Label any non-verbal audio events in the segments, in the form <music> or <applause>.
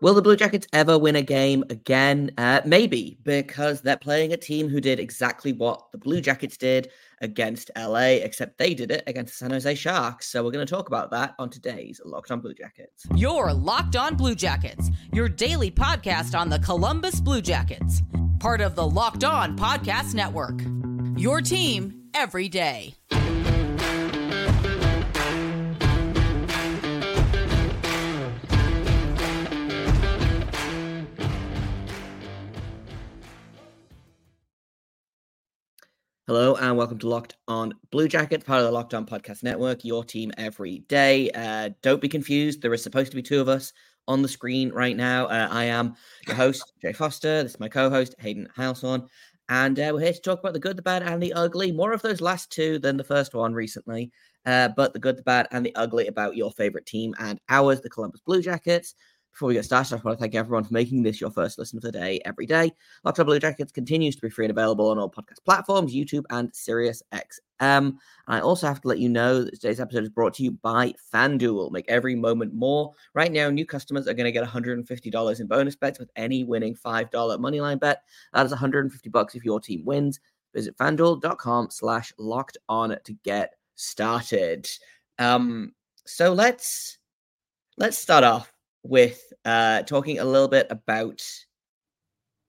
Will the Blue Jackets ever win a game again? Uh, maybe, because they're playing a team who did exactly what the Blue Jackets did against LA, except they did it against the San Jose Sharks. So we're going to talk about that on today's Locked On Blue Jackets. Your Locked On Blue Jackets, your daily podcast on the Columbus Blue Jackets, part of the Locked On Podcast Network. Your team every day. Hello and welcome to Locked On Blue Jackets, part of the Locked On Podcast Network, your team every day. Uh, don't be confused. There is supposed to be two of us on the screen right now. Uh, I am your host, <laughs> Jay Forster. This is my co host, Hayden Heilshorn. And uh, we're here to talk about the good, the bad, and the ugly. More of those last two than the first one recently. Uh, but the good, the bad, and the ugly about your favorite team and ours, the Columbus Blue Jackets. Before we get started, I want to thank everyone for making this your first listen of the day every day. Locked On Blue Jackets continues to be free and available on all podcast platforms, YouTube and Sirius XM. And I also have to let you know that today's episode is brought to you by FanDuel. Make every moment more. Right now, new customers are going to get $150 in bonus bets with any winning $5 moneyline bet. That is 150 bucks if your team wins. Visit fanduel.com slash locked on to get started. Um, so let's let's start off with uh, talking a little bit about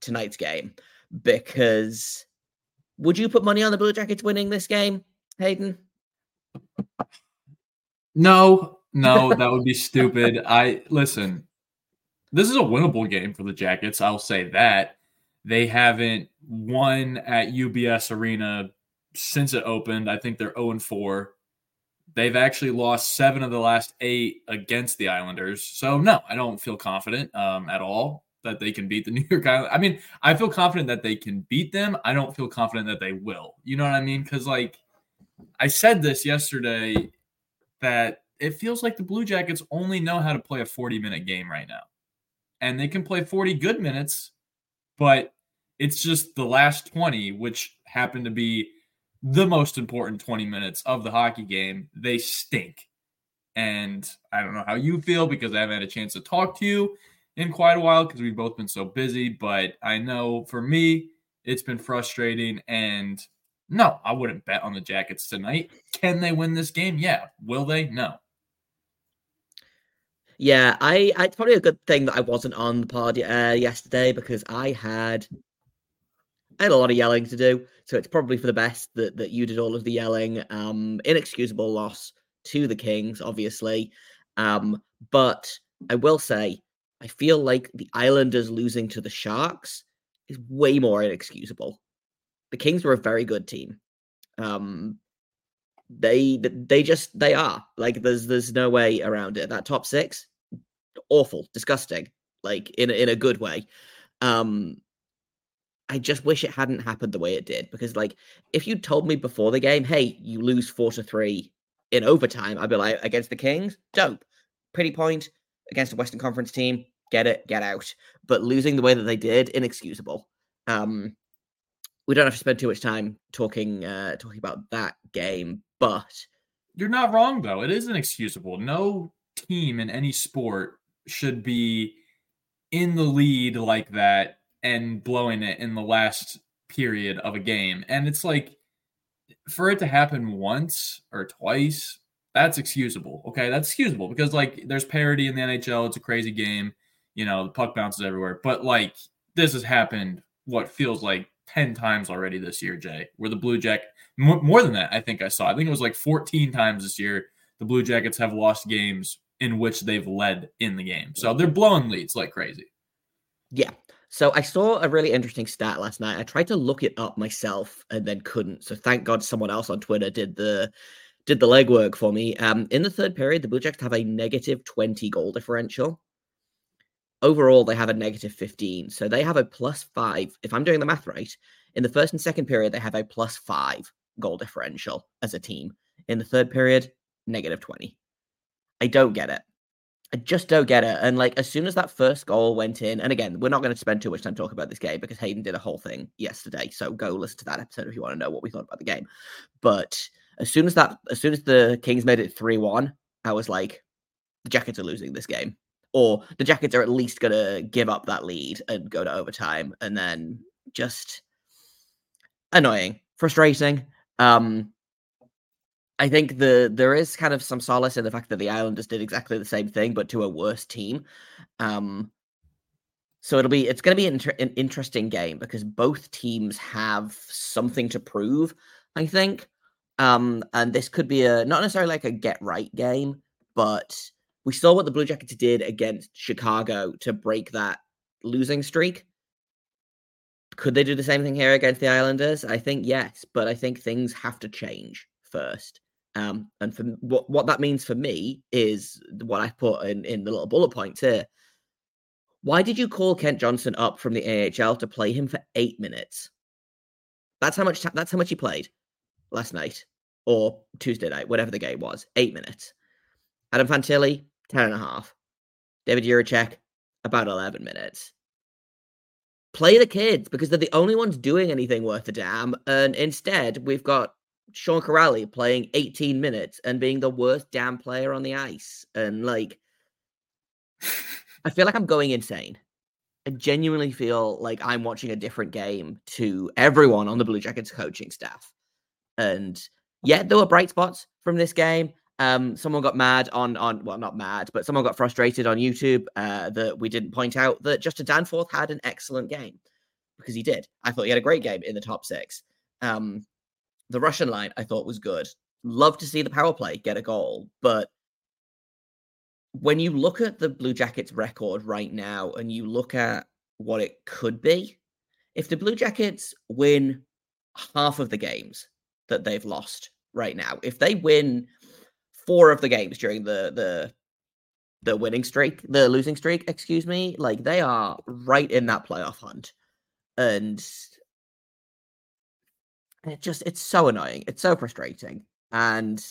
tonight's game because would you put money on the Blue Jackets winning this game, Hayden? No, no, that would be stupid. I listen. This is a winnable game for the Jackets. I'll say that they haven't won at UBS Arena since it opened. I think they're 0 and 4. They've actually lost seven of the last eight against the Islanders. So no, I don't feel confident um, at all that they can beat the <laughs> New York Islanders. I mean, I feel confident that they can beat them. I don't feel confident that they will. You know what I mean? Because like I said this yesterday that it feels like the Blue Jackets only know how to play a 40 minute game right now. And they can play 40 good minutes, but it's just the last 20, which happened to be the most important 20 minutes of the hockey game, they stink. And I don't know how you feel because I haven't had a chance to talk to you in quite a while because we've both been so busy. But I know for me, it's been frustrating. And no, I wouldn't bet on the Jackets tonight. Can they win this game? Yeah. Will they? No. Yeah, I, I it's probably a good thing that I wasn't on the pod uh, yesterday because I had I had a lot of yelling to do, so it's probably for the best that that you did all of the yelling. Um, inexcusable loss to the Kings, obviously, um, but I will say I feel like the Islanders losing to the Sharks is way more inexcusable. The Kings were a very good team. Um, they they just they are like there's there's no way around it. That top six, awful, disgusting, like in in a good way. Um, I just wish it hadn't happened the way it did because, like, if you told me before the game, hey, you lose four to three in overtime, I'd be like, against the Kings, dope, pretty point against a Western Conference team, get it, get out. But losing the way that they did, inexcusable. Um, we don't have to spend too much time talking uh, talking about that game, but you're not wrong though. It is inexcusable. No team in any sport should be in the lead like that and blowing it in the last period of a game. And it's like for it to happen once or twice, that's excusable. Okay, that's excusable because like there's parity in the NHL. It's a crazy game. You know, the puck bounces everywhere. But like this has happened what feels like 10 times already this year, Jay, where the Blue Jack more, more than that, I think I saw. I think it was like 14 times this year the Blue Jackets have lost games in which they've led in the game. So they're blowing leads like crazy. Yeah. So I saw a really interesting stat last night. I tried to look it up myself and then couldn't. So thank God someone else on Twitter did the did the legwork for me. Um, in the third period, the Blue Jackets have a negative 20 goal differential. Overall, they have a negative 15. So they have a plus five. If I'm doing the math right, in the first and second period, they have a plus five goal differential as a team. In the third period, negative 20. I don't get it. I just don't get it. And like as soon as that first goal went in, and again, we're not going to spend too much time talking about this game because Hayden did a whole thing yesterday. So go listen to that episode if you want to know what we thought about the game. But as soon as that, as soon as the Kings made it three one, I was like, the Jackets are losing this game. or the Jackets are at least going to give up that lead and go to overtime, and then just annoying, frustrating. Um, I think the there is kind of some solace in the fact that the Islanders did exactly the same thing, but to a worse team. Um, so it'll be it's going to be an, inter- an interesting game because both teams have something to prove. I think, um, and this could be a not necessarily like a get right game, but we saw what the Blue Jackets did against Chicago to break that losing streak. Could they do the same thing here against the Islanders? I think yes, but I think things have to change first. Um, and for what what that means for me is what I put in in the little bullet points here. Why did you call Kent Johnson up from the AHL to play him for eight minutes? That's how much. That's how much he played last night or Tuesday night, whatever the game was. Eight minutes. Adam Fantilli, ten and a half. David Jiricek, about eleven minutes. Play the kids because they're the only ones doing anything worth a damn. And instead, we've got Sean Kuraly playing 18 minutes and being the worst damn player on the ice. And like <laughs> I feel like I'm going insane. I genuinely feel like I'm watching a different game to everyone on the Blue Jackets coaching staff. And yeah, there were bright spots from this game. Um, someone got mad on on well, not mad, but someone got frustrated on YouTube uh, that we didn't point out that Justin Danforth had an excellent game because he did. I thought he had a great game in the top six. Um, the Russian line I thought was good. Love to see the power play get a goal, but when you look at the Blue Jackets record right now and you look at what it could be, if the Blue Jackets win half of the games that they've lost right now, if they win four of the games during the the the winning streak, the losing streak, excuse me, like they are right in that playoff hunt. And it just it's so annoying. It's so frustrating. And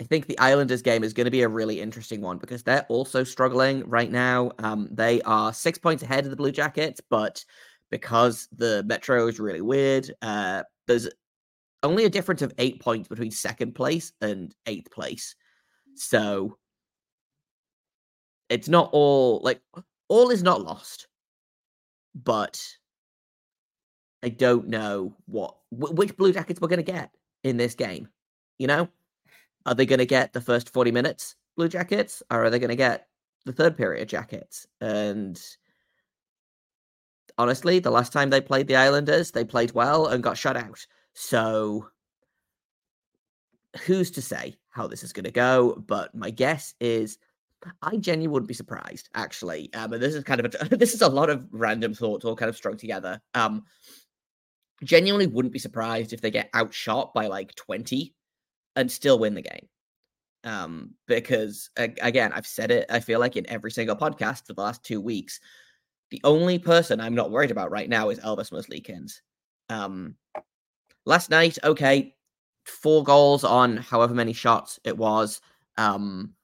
I think the Islanders game is going to be a really interesting one because they're also struggling right now. Um, they are six points ahead of the Blue Jackets, but because the Metro is really weird, uh, there's only a difference of eight points between second place and eighth place. So it's not all like all is not lost, but I don't know what which Blue Jackets we're going to get in this game. You know, are they going to get the first 40 minutes Blue Jackets or are they going to get the third period Jackets? And honestly, the last time they played the Islanders, they played well and got shut out. So who's to say how this is going to go? But my guess is I genuinely wouldn't be surprised, actually. Um, and this is kind of a, <laughs> this is a lot of random thoughts all kind of strung together. Um, genuinely wouldn't be surprised if they get outshot by like 20 and still win the game. Um, because again, I've said it, I feel like in every single podcast for the last two weeks, the only person I'm not worried about right now is Elvis Merzlikins. Um, last night, okay, four goals on however many shots it was. Um,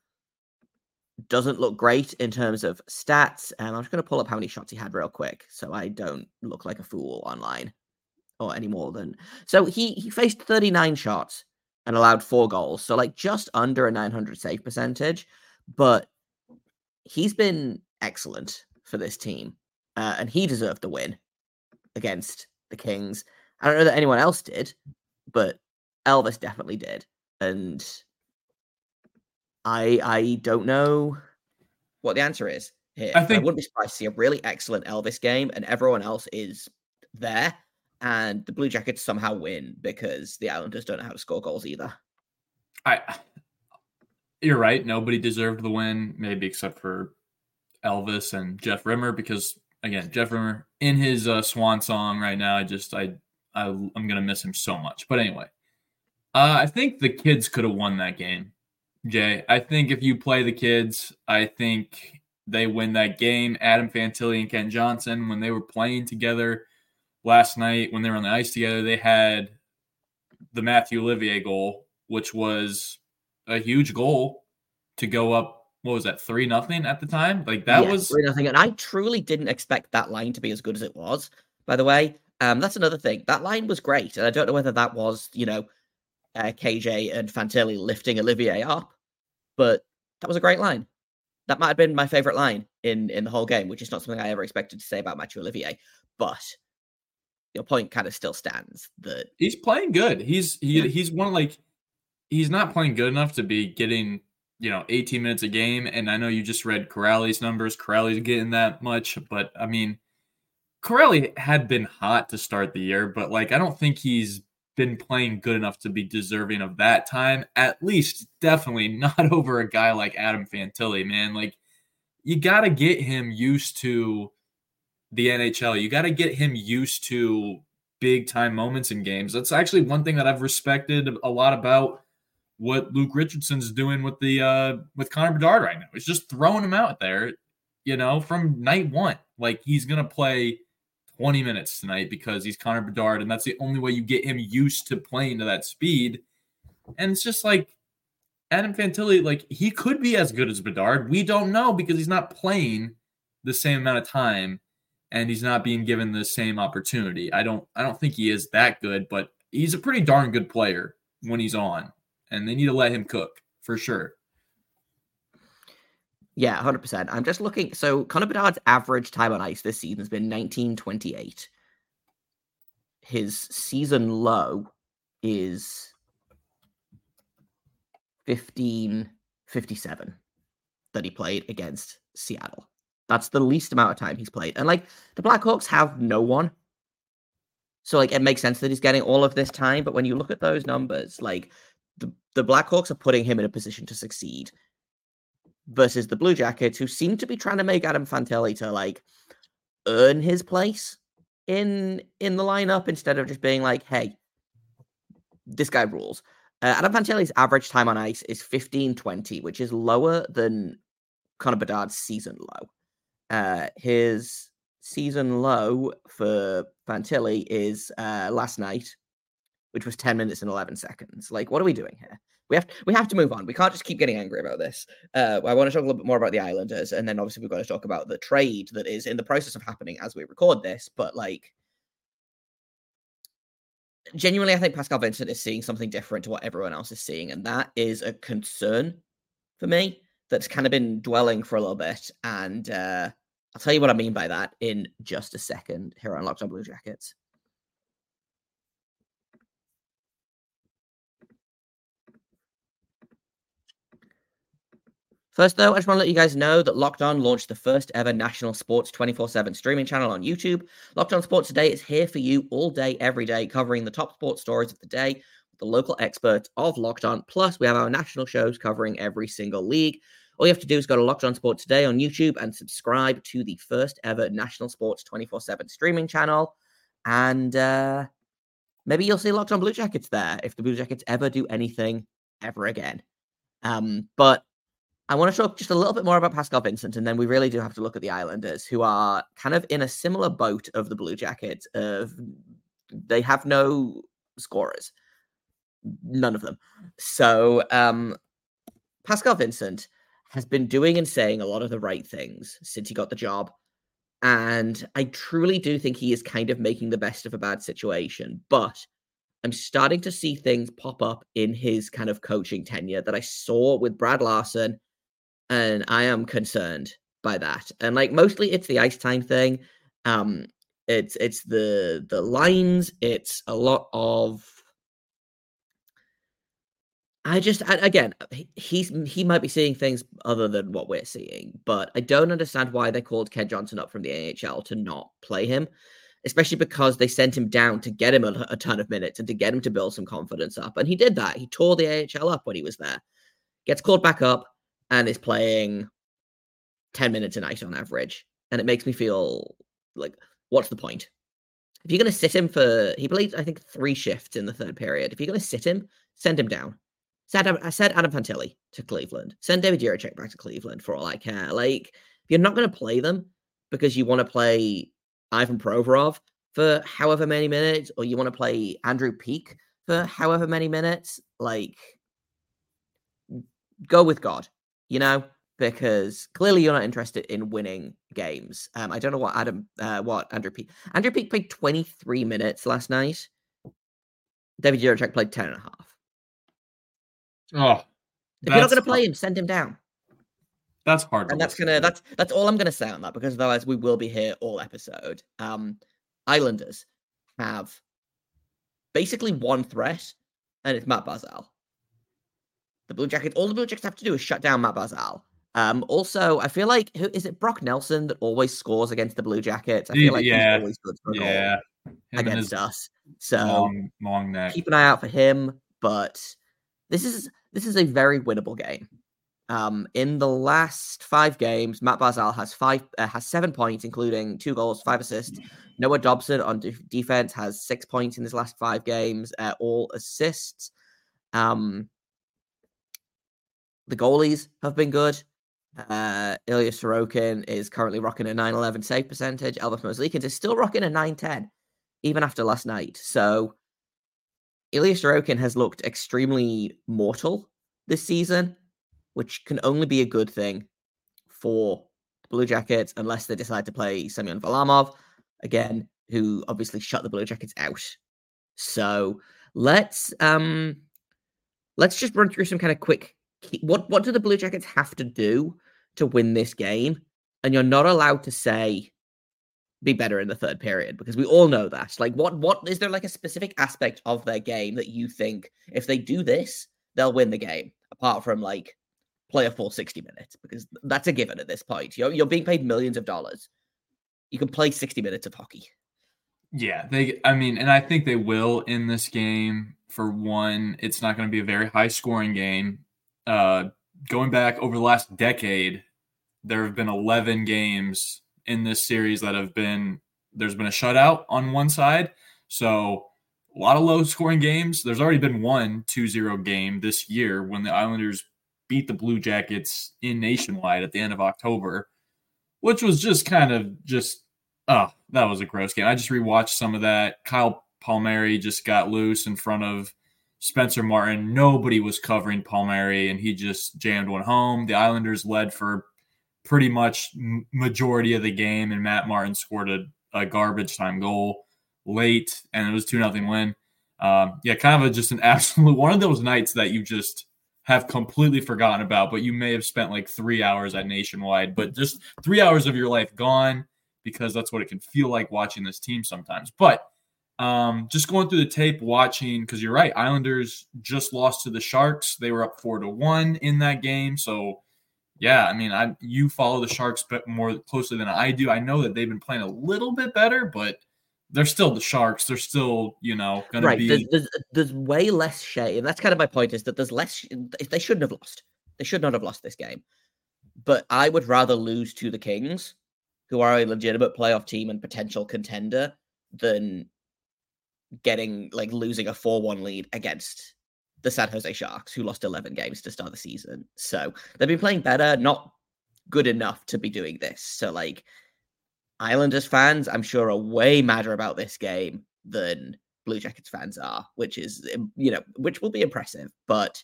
doesn't look great in terms of stats. And I'm just going to pull up how many shots he had real quick so I don't look like a fool online or any more than. So he, he faced 39 shots and allowed four goals. So like just under a 900 save percentage, but he's been excellent for this team. Uh, and he deserved the win against the Kings. I don't know that anyone else did, but Elvis definitely did. And I I don't know what the answer is here. I think I wouldn't be surprised to see a really excellent Elvis game and everyone else is there and the Blue Jackets somehow win because the Islanders don't know how to score goals either. I, you're right. Nobody deserved the win, maybe except for Elvis and Jeff Rimer, because again, Jeff Rimer in his uh, swan song right now. I just I, I am gonna miss him so much. But anyway, uh, I think the kids could have won that game. Jay, I think if you play the kids, I think they win that game. Adam Fantilli and Kent Johnson, when they were playing together, last night when they were on the ice together, they had the Matthew Olivier goal, which was a huge goal to go up. What was that? Three nothing at the time. Like that yeah, was three nothing, and I truly didn't expect that line to be as good as it was. By the way, um, that's another thing. That line was great, and I don't know whether that was you know uh, KJ and Fantilli lifting Olivier up, but that was a great line. that might have been my favorite line in in the whole game, which is not something I ever expected to say about Matthew Olivier. But your point kind of still stands that he's playing good. He's he yeah. he's one like he's not playing good enough to be getting you know 18 minutes a game. And I know you just read Kuraly's numbers. Kuraly's getting that much, but I mean, Kuraly had been hot to start the year, but like I don't think he's been playing good enough to be deserving of that time. At least, definitely <laughs> not over a guy like Adam Fantilli, man. Like you got to get him used to the NHL. You got to get him used to big time moments in games. That's actually one thing that I've respected a lot about what Luke Richardson's doing with the uh with Connor Bedard right now. He's just throwing him out there, you know, from night one. Like he's gonna play 20 minutes tonight because he's Connor Bedard, and that's the only way you get him used to playing to that speed. And it's just like Adam Fantilli, like he could be as good as Bedard. We don't know because he's not playing the same amount of time and he's not being given the same opportunity. I don't I don't think he is that good, but he's a pretty darn good player when he's on. And they need to let him cook for sure. Yeah, 100%. I'm just looking. So Connor Bedard's average time on ice this season has been 1928. His season low is 1557 that he played against Seattle. That's the least amount of time he's played. And like the Blackhawks have no one. So like it makes sense that he's getting all of this time, but when you look at those numbers, like the, the Blackhawks are putting him in a position to succeed versus the Blue Jackets, who seem to be trying to make Adam Fantilli to like earn his place in in the lineup instead of just being like, hey, this guy rules. Uh, Adam Fantilli's average time on ice is 15-20, which is lower than Connor Bedard's season low. Uh, his season low for Fantilli is uh, last night, which was 10 minutes and 11 seconds. Like, what are we doing here? We have we have to move on. We can't just keep getting angry about this. Uh, I want to talk a little bit more about the Islanders, and then obviously we've got to talk about the trade that is in the process of happening as we record this. But like, genuinely, I think Pascal Vincent is seeing something different to what everyone else is seeing, and that is a concern for me that's kind of been dwelling for a little bit. And uh, I'll tell you what I mean by that in just a second here on Locked on Blue Jackets. First, though, I just want to let you guys know that Locked On launched the first ever national sports 24 7 streaming channel on YouTube. Locked On Sports Today is here for you all day, every day, covering the top sports stories of the day with the local experts of Locked On. Plus, we have our national shows covering every single league. All you have to do is go to Locked On Sports Today on YouTube and subscribe to the first ever national sports 24 7 streaming channel. And uh, maybe you'll see Locked On Blue Jackets there if the Blue Jackets ever do anything ever again. Um, but I want to talk just a little bit more about Pascal Vincent, and then we really do have to look at the Islanders, who are kind of in a similar boat of the Blue Jackets. Of they have no scorers, none of them. So um, Pascal Vincent has been doing and saying a lot of the right things since he got the job, and I truly do think he is kind of making the best of a bad situation. But I'm starting to see things pop up in his kind of coaching tenure that I saw with Brad Larsen. and I am concerned by that. And like mostly it's the ice time thing. Um it's it's the the lines, it's a lot of I just again he's he might be seeing things other than what we're seeing, but I don't understand why they called Kent Johnson up from the AHL to not play him, especially because they sent him down to get him a, a ton of minutes and to get him to build some confidence up, and he did that. He tore the AHL up when he was there. Gets called back up, and is playing 10 minutes a night on average. And it makes me feel like, what's the point? If you're going to sit him for, he played, I think, three shifts in the third period. If you're going to sit him, send him down. Said, I said Adam Fantilli to Cleveland. Send David Jiricek back to Cleveland for all I care. Like, if you're not going to play them because you want to play Ivan Provorov for however many minutes, or you want to play Andrew Peeke for however many minutes, like, go with God you know, because clearly you're not interested in winning games. Um, I don't know what Adam, uh, what Andrew Peeke. Andrew Peeke played 23 minutes last night. David Jiricek played 10 and a half. Oh, if you're not going to play him, send him down. That's hard. and that's gonna that's that's all I'm gonna say on that because otherwise we will be here all episode. Um, Islanders have basically one threat, and it's Matt Barzal. The Blue Jackets, all the Blue Jackets have to do is shut down Matt Barzal. Um, also, I feel like who is it? Brock Nelson that always scores against the Blue Jackets. I feel like yeah, he's always good for a goal yeah, against us. So long, long neck. keep an eye out for him. But this is this is a very winnable game. Um, in the last five games, Matt Barzal has five uh, has seven points, including two goals, five assists. Noah Dobson on de- defense has six points in his last five games, uh, all assists. Um, the goalies have been good. Uh, Ilya Sorokin is currently rocking a 911 save percentage. Elvis Merzlikins is still rocking a 910, even after last night. So Ilya Sorokin has looked extremely mortal this season, which can only be a good thing for the Blue Jackets unless they decide to play Semyon Varlamov again, who obviously shut the Blue Jackets out. So let's um let's just run through some kind of quick key- what what do the Blue Jackets have to do to win this game? And you're not allowed to say be better in the third period because we all know that. Like what what is there like a specific aspect of their game that you think if they do this, they'll win the game apart from like play a full 60 minutes because that's a given at this point. You're you're being paid millions of dollars. You can play 60 minutes of hockey. Yeah, they. I mean, and I think they will in this game. For one, it's not going to be a very high scoring game. Uh, going back over the last decade, there have been 11 games in this series that have been there's been a shutout on one side. So a lot of low scoring games. There's already been one 2-0 game this year when the Islanders beat the Blue Jackets in nationwide at the end of October, which was just kind of just oh, that was a gross game. I just rewatched some of that. Kyle Palmieri just got loose in front of Spencer Martin. Nobody was covering Palmieri, and he just jammed one home. The Islanders led for pretty much majority of the game, and Matt Martin scored a, a garbage time goal late, and it was two nothing win. Um, yeah, kind of a, just an <laughs> absolute one of those nights that you just have completely forgotten about, but you may have spent like three hours at Nationwide, but just three hours of your life gone because that's what it can feel like watching this team sometimes. But um, just going through the tape, watching because you're right, Islanders just lost to the Sharks. They were up four to one in that game, so yeah, I mean, I you follow the Sharks bit more closely than I do. I know that they've been playing a little bit better, but they're still the Sharks. They're still, you know, going right. to be. There's, there's, there's way less shame. That's kind of my point. Is that there's less. They shouldn't have lost. They should not have lost this game. But I would rather lose to the Kings, who are a legitimate playoff team and potential contender, than getting like losing a four-one lead against the San Jose Sharks, who lost 11 games to start the season. So they've been playing better, not good enough to be doing this. So, like, Islanders fans, I'm sure, are way madder about this game than Blue Jackets fans are, which is, you know, which will be impressive. But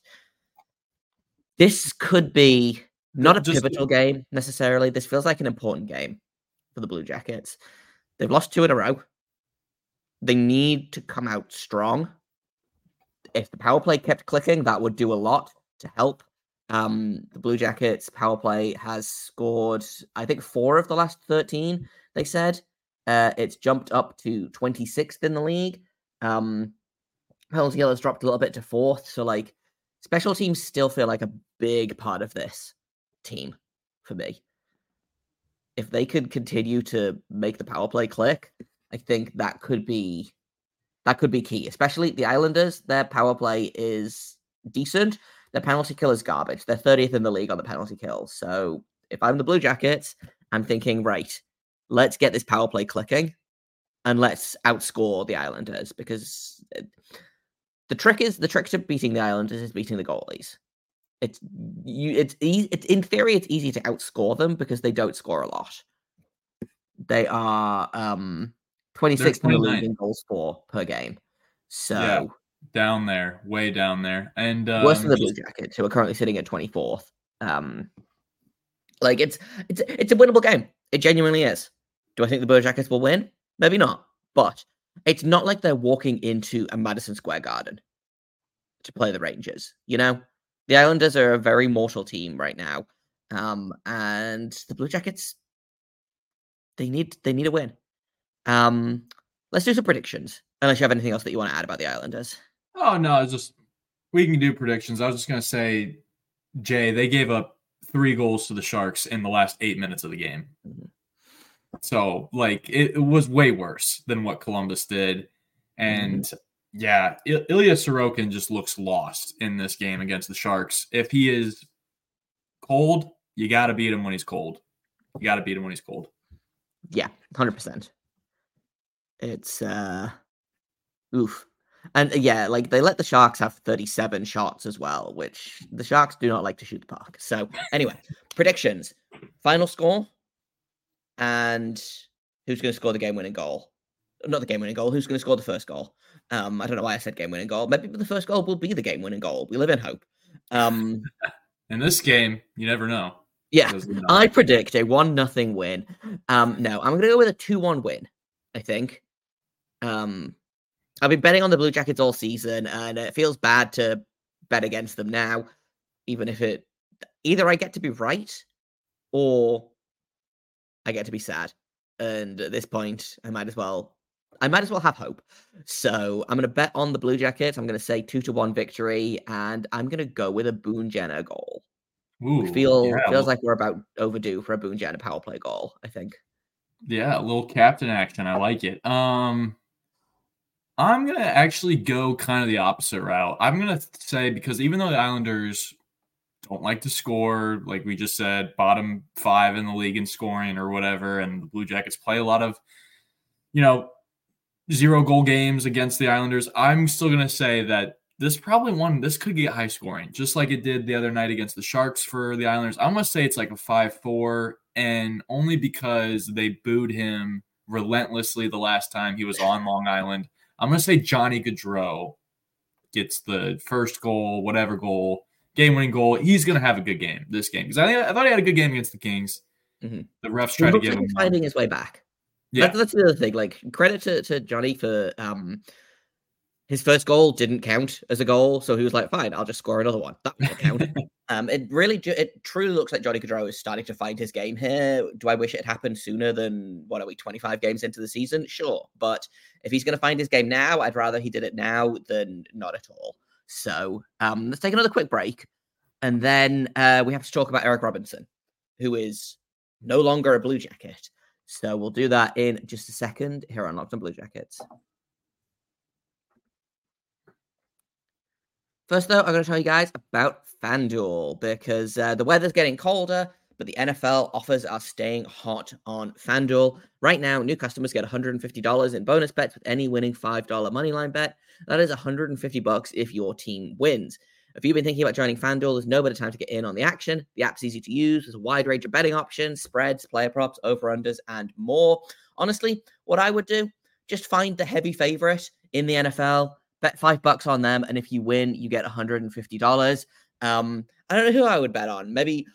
this could be not a pivotal game necessarily. This feels like an important game for the Blue Jackets. They've lost two in a row. They need to come out strong if the power play kept clicking, that would do a lot to help. Um, the Blue Jackets power play has scored, I think, four of the last 13, they said. Uh, it's jumped up to 26th in the league. Um, penalty kill has dropped a little bit to fourth. So, like, special teams still feel like a big part of this team for me. If they could continue to make the power play click, I think that could be that could be key, especially the Islanders. Their power play is decent. Their penalty kill is garbage. They're 30th in the league on the penalty kill. So if I'm the Blue Jackets, I'm thinking, right, let's get this power play clicking and let's outscore the Islanders because uh, the trick is the trick to beating the Islanders is beating the goalies. It's you. It's easy. It's in theory, it's easy to outscore them because they don't score a lot. They are um 26th in the league 29th. goals for per game. So Yeah, down there, way down there, and um, worse than the Blue Jackets, who are currently sitting at 24th. Um, like it's it's it's a winnable game. It genuinely is. Do I think the Blue Jackets will win? Maybe not, but it's not like they're walking into a Madison Square Garden to play the Rangers. You know, the Islanders are a very mortal team right now. Um, and the Blue Jackets, they need they need a win. Um, let's do some predictions. Unless you have anything else that you want to add about the Islanders. Oh no, it's just we can do predictions. I was just gonna say, Jay, they gave up three goals to the Sharks in the last eight minutes of the game. Mm-hmm. So like it, it, was way worse than what Columbus did. And mm-hmm. yeah, I- Ilya Sorokin just looks lost in this game against the Sharks. If he is cold, you got to beat him when he's cold. You got to beat him when he's cold. Yeah, hundred percent. It's uh, oof. And uh, yeah, like they let the Sharks have 37 shots as well, which the Sharks do not like to shoot the puck. So, anyway, predictions final score and who's going to score the game winning goal? Not the game winning goal, who's going to score the first goal? Um, I don't know why I said game winning goal. Maybe the first goal will be the game winning goal. We live in hope. Um, <laughs> in this game, you never know. Yeah, I predict a one nothing win. Um, no, I'm going to go with a two one win. I think. Um, I've been betting on the Blue Jackets all season, and it feels bad to bet against them now, even if it either I get to be right or I get to be sad. And at this point, I might as well I might as well have hope. So I'm gonna bet on the Blue Jackets. I'm gonna say two to one victory, and I'm gonna go with a Boone Jenner goal. Ooh, feel yeah. feels like we're about overdue for a Boone Jenner power play goal, I think. Yeah, a little captain action. I like it. Um I'm gonna actually go kind of the opposite route. I'm gonna say because even though the Islanders don't like to score, like we just said, bottom five in the league in scoring or whatever, and the Blue Jackets play a lot of, you know, zero goal games against the Islanders. I'm still gonna say that this probably one this could get high scoring, just like it did the other night against the Sharks for the Islanders. I'm gonna say it's like a five four, and only because they booed him relentlessly the last time he was on Long Island. I'm going to say Johnny Gaudreau gets the first goal, whatever goal, game winning goal. He's going to have a good game this game because I, I thought he had a good game against the Kings. Mm-hmm. The refs tried to give him finding his way back. Yeah, that's, that's the other thing. Like credit to, to Johnny for um his first goal didn't count as a goal, so he was like, "Fine, I'll just score another one. That will count." <laughs> um, it really, it truly looks like Johnny Gaudreau is starting to find his game here. Do I wish it had happened sooner than what are we, twenty five games into the season? Sure, but if he's going to find his game now, I'd rather he did it now than not at all. So um, let's take another quick break, and then uh, we have to talk about Eric Robinson, who is no longer a Blue Jacket. So we'll do that in just a second here on Locked on Blue Jackets. First, though, I'm going to tell you guys about FanDuel because uh, the weather's getting colder, but the NFL offers are staying hot on FanDuel. Right now, new customers get $150 in bonus bets with any winning $5 moneyline bet. That is 150 bucks if your team wins. If you've been thinking about joining FanDuel, there's no better time to get in on the action. The app's easy to use, there's a wide range of betting options, spreads, player props, over-unders, and more. Honestly, what I would do, just find the heavy favorite in the NFL bet five bucks on them, and if you win, you get $150. Um, I don't know who I would bet on. Maybe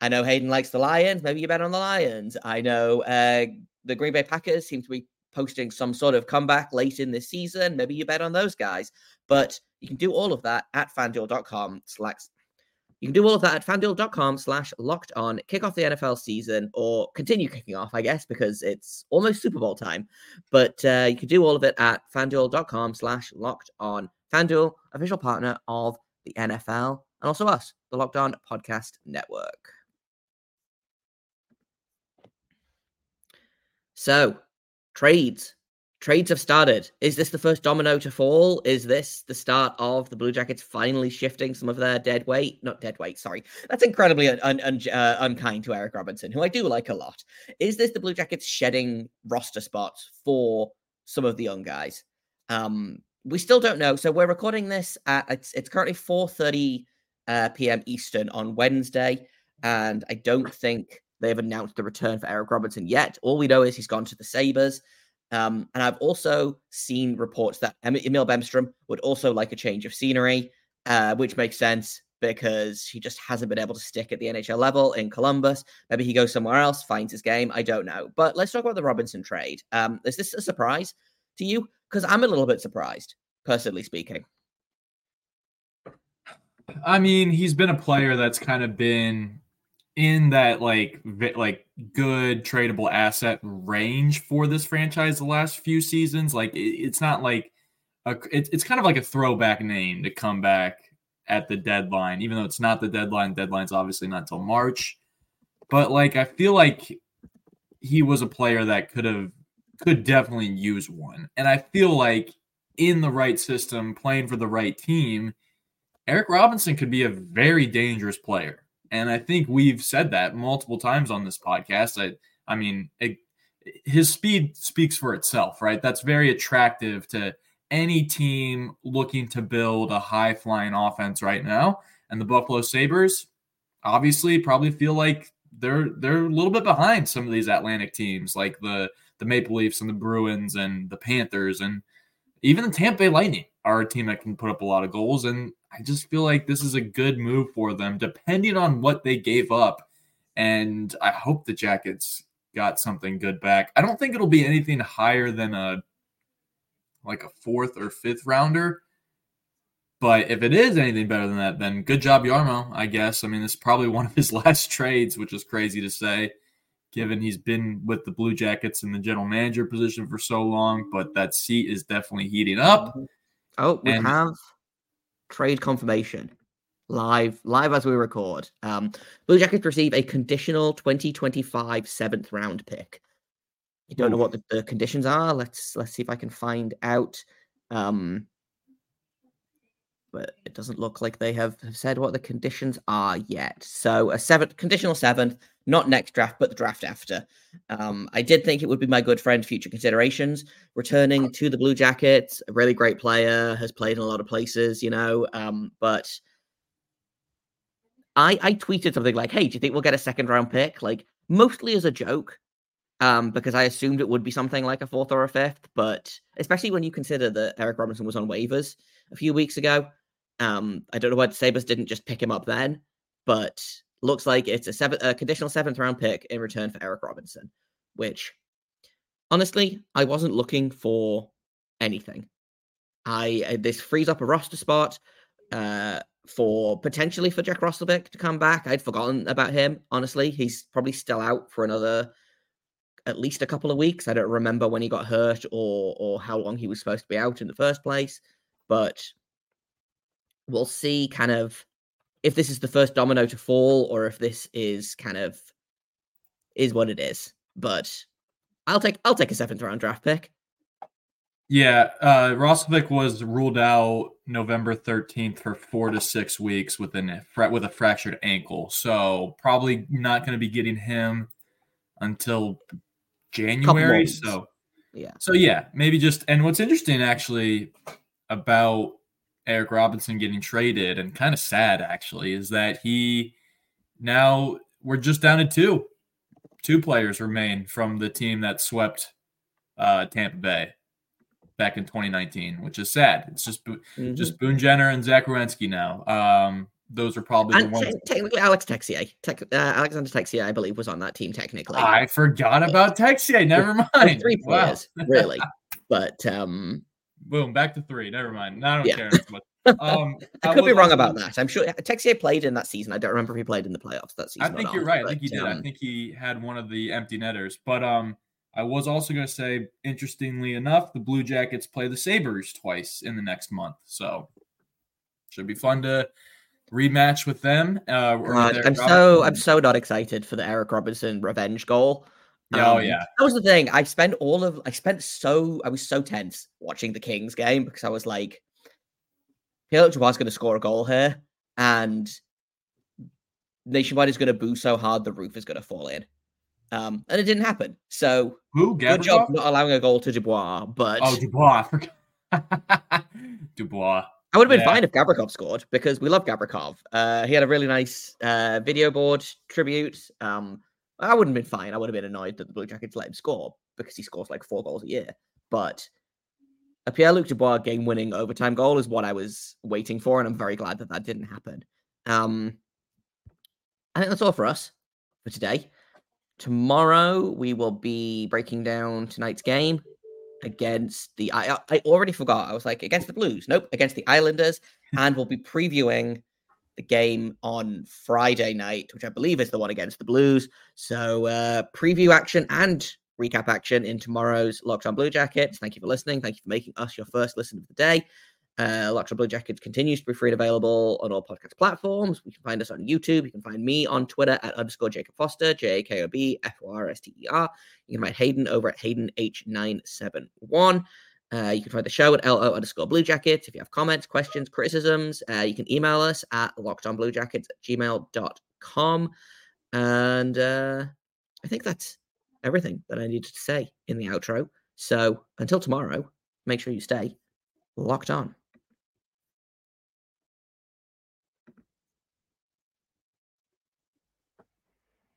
I know Hayden likes the Lions. Maybe you bet on the Lions. I know uh, the Green Bay Packers seem to be posting some sort of comeback late in this season. Maybe you bet on those guys. But you can do all of that at fanduel.com slash you can do all of that at fanduel.com slash locked on, kick off the NFL season or continue kicking off, I guess, because it's almost Super Bowl time. But uh, you can do all of it at fanduel.com slash locked on. Fanduel, official partner of the NFL and also us, the Locked On Podcast Network. So, trades trades have started. Is this the first domino to fall? Is this the start of the Blue Jackets finally shifting some of their dead weight? Not dead weight, sorry. That's incredibly un- un- uh, unkind to Eric Robinson, who I do like a lot. Is this the Blue Jackets shedding roster spots for some of the young guys? Um, we still don't know. So we're recording this at it's, it's currently 4:30 uh, p.m. Eastern on Wednesday, and I don't think they've announced the return for Eric Robinson yet. All we know is he's gone to the Sabres. Um, and I've also seen reports that Emil Bemstrom would also like a change of scenery, uh, which makes sense because he just hasn't been able to stick at the NHL level in Columbus. Maybe he goes somewhere else, finds his game. I don't know. But let's talk about the Robinson trade. Um, is this a surprise to you? Because I'm a little bit surprised, personally speaking. I mean, he's been a player that's kind of been in that like like good tradable asset range for this franchise the last few seasons. Like it, it's not like a, it, it's kind of like a throwback name to come back at the deadline, even though it's not the deadline. Deadline's obviously not till March, but like I feel like he was a player that could have could definitely use one, and I feel like in the right system, playing for the right team, Eric Robinson could be a very dangerous player. And I think we've said that multiple times on this podcast. I, I mean, it, his speed speaks for itself, right? That's very attractive to any team looking to build a high flying offense right now. And the Buffalo Sabres obviously probably feel like they're they're a little bit behind some of these Atlantic teams like the the Maple Leafs and the Bruins and the Panthers and even the Tampa Bay Lightning are a team that can put up a lot of goals. And I just feel like this is a good move for them, depending on what they gave up. And I hope the Jackets got something good back. I don't think it'll be anything higher than a like a fourth or fifth rounder. But if it is anything better than that, then good job, Jarmo, I guess. I mean, it's probably <laughs> one of his last trades, which is crazy to say given he's been with the Blue Jackets in the general manager position for so long, but that seat is definitely heating up. Oh, we and- have trade confirmation live live as we record. Um, Blue Jackets receive a conditional 2025 seventh round pick. You don't know what the, the, conditions are. Let's let's see if I can find out. Um, but it doesn't look like they have, have said what the conditions are yet. So a seventh conditional seventh, not next draft, but the draft after. Um, I did think it would be my good friend, future considerations, returning to the Blue Jackets. A really great player, has played in a lot of places, you know. Um, but I I tweeted something like, "Hey, do you think we'll get a second round pick?" Like mostly as a joke, um, because I assumed it would be something like a fourth or a fifth. But especially when you consider that Eric Robinson was on waivers a few weeks ago, um, I don't know why the Sabres didn't just pick him up then, but looks like it's a, seven, a conditional seventh round pick in return for Eric Robinson, which honestly, I wasn't looking for anything. I uh, this frees up a roster spot uh, for potentially for Jack Roslovic to come back. I'd forgotten about him. Honestly, he's probably still out for another at least a couple of weeks. I don't remember when he got hurt or or how long he was supposed to be out in the first place, but we'll see kind of if this is the first domino to fall or if this is kind of is what it is. But I'll take I'll take a seventh round draft pick. Yeah, uh Roslovic was ruled out November 13th for four to six weeks with a with a fractured ankle. So probably not going to be getting him until January. So yeah. So yeah, maybe just and what's interesting actually about Eric Robinson getting traded, and kind of sad actually, is that he now we're just down to two. Two players remain from the team that swept uh, Tampa Bay back in 2019, which is sad. It's just mm-hmm. just Boone Jenner and Zach Werenski now. Um, those are probably and the ones. technically, Alex Texier, Tech, uh, Alexander Texier, I believe, was on that team. Technically, I forgot about Texier. Never mind. Three players, wow. really, <laughs> but um, Boom, back to three. Never mind. I don't yeah. care. <laughs> Um, I could I be wrong about that. I'm sure Texier played in that season. I don't remember if he played in the playoffs that season. I think you're right. I think he did. Um, I think he had one of the empty netters. But um, I was also going to say, interestingly enough, the Blue Jackets play the Sabres twice in the next month. So should be fun to rematch with them. Uh, I'm so I'm so not excited for the Eric Robinson revenge goal. Oh, um, yeah, that was the thing. I spent all of I spent so I was so tense watching the Kings game because I was like, Pierre was going to score a goal here, and Nationwide is going to boo so hard the roof is going to fall in. Um, and it didn't happen. So Who, good job not allowing a goal to Dubois. But oh, Dubois, <laughs> Dubois. I would have been yeah. fine if Gavrikov scored because we love Gavrikov. Uh, he had a really nice uh, video board tribute. Um, I wouldn't have been fine. I would have been annoyed that the Blue Jackets let him score because he scores like four goals a year. But a Pierre Luc Dubois game winning overtime goal is what I was waiting for, and I'm very glad that that didn't happen. Um, I think that's all for us for today. Tomorrow we will be breaking down tonight's game against the. I I already forgot. I was like against the Blues. Nope, against the Islanders, and we'll be previewing the game on Friday night, which I believe is the one against the Blues. So uh, preview action and recap action in tomorrow's Locked On Blue Jackets. Thank you for listening. Thank you for making us your first listen of the day. Uh, Locked On Blue Jackets continues to be free and available on all podcast platforms. You can find us on YouTube. You can find me on Twitter at underscore Jacob Forster, J A K O B F O R S T E R. You can find Hayden over at Hayden H971. Uh, you can find the show at LO underscore Blue Jackets. If you have comments, questions, criticisms, uh, you can email us at lockedonbluejackets at gmail.com. And uh, I think that's everything that I needed to say in the outro. So until tomorrow, make sure you stay locked on.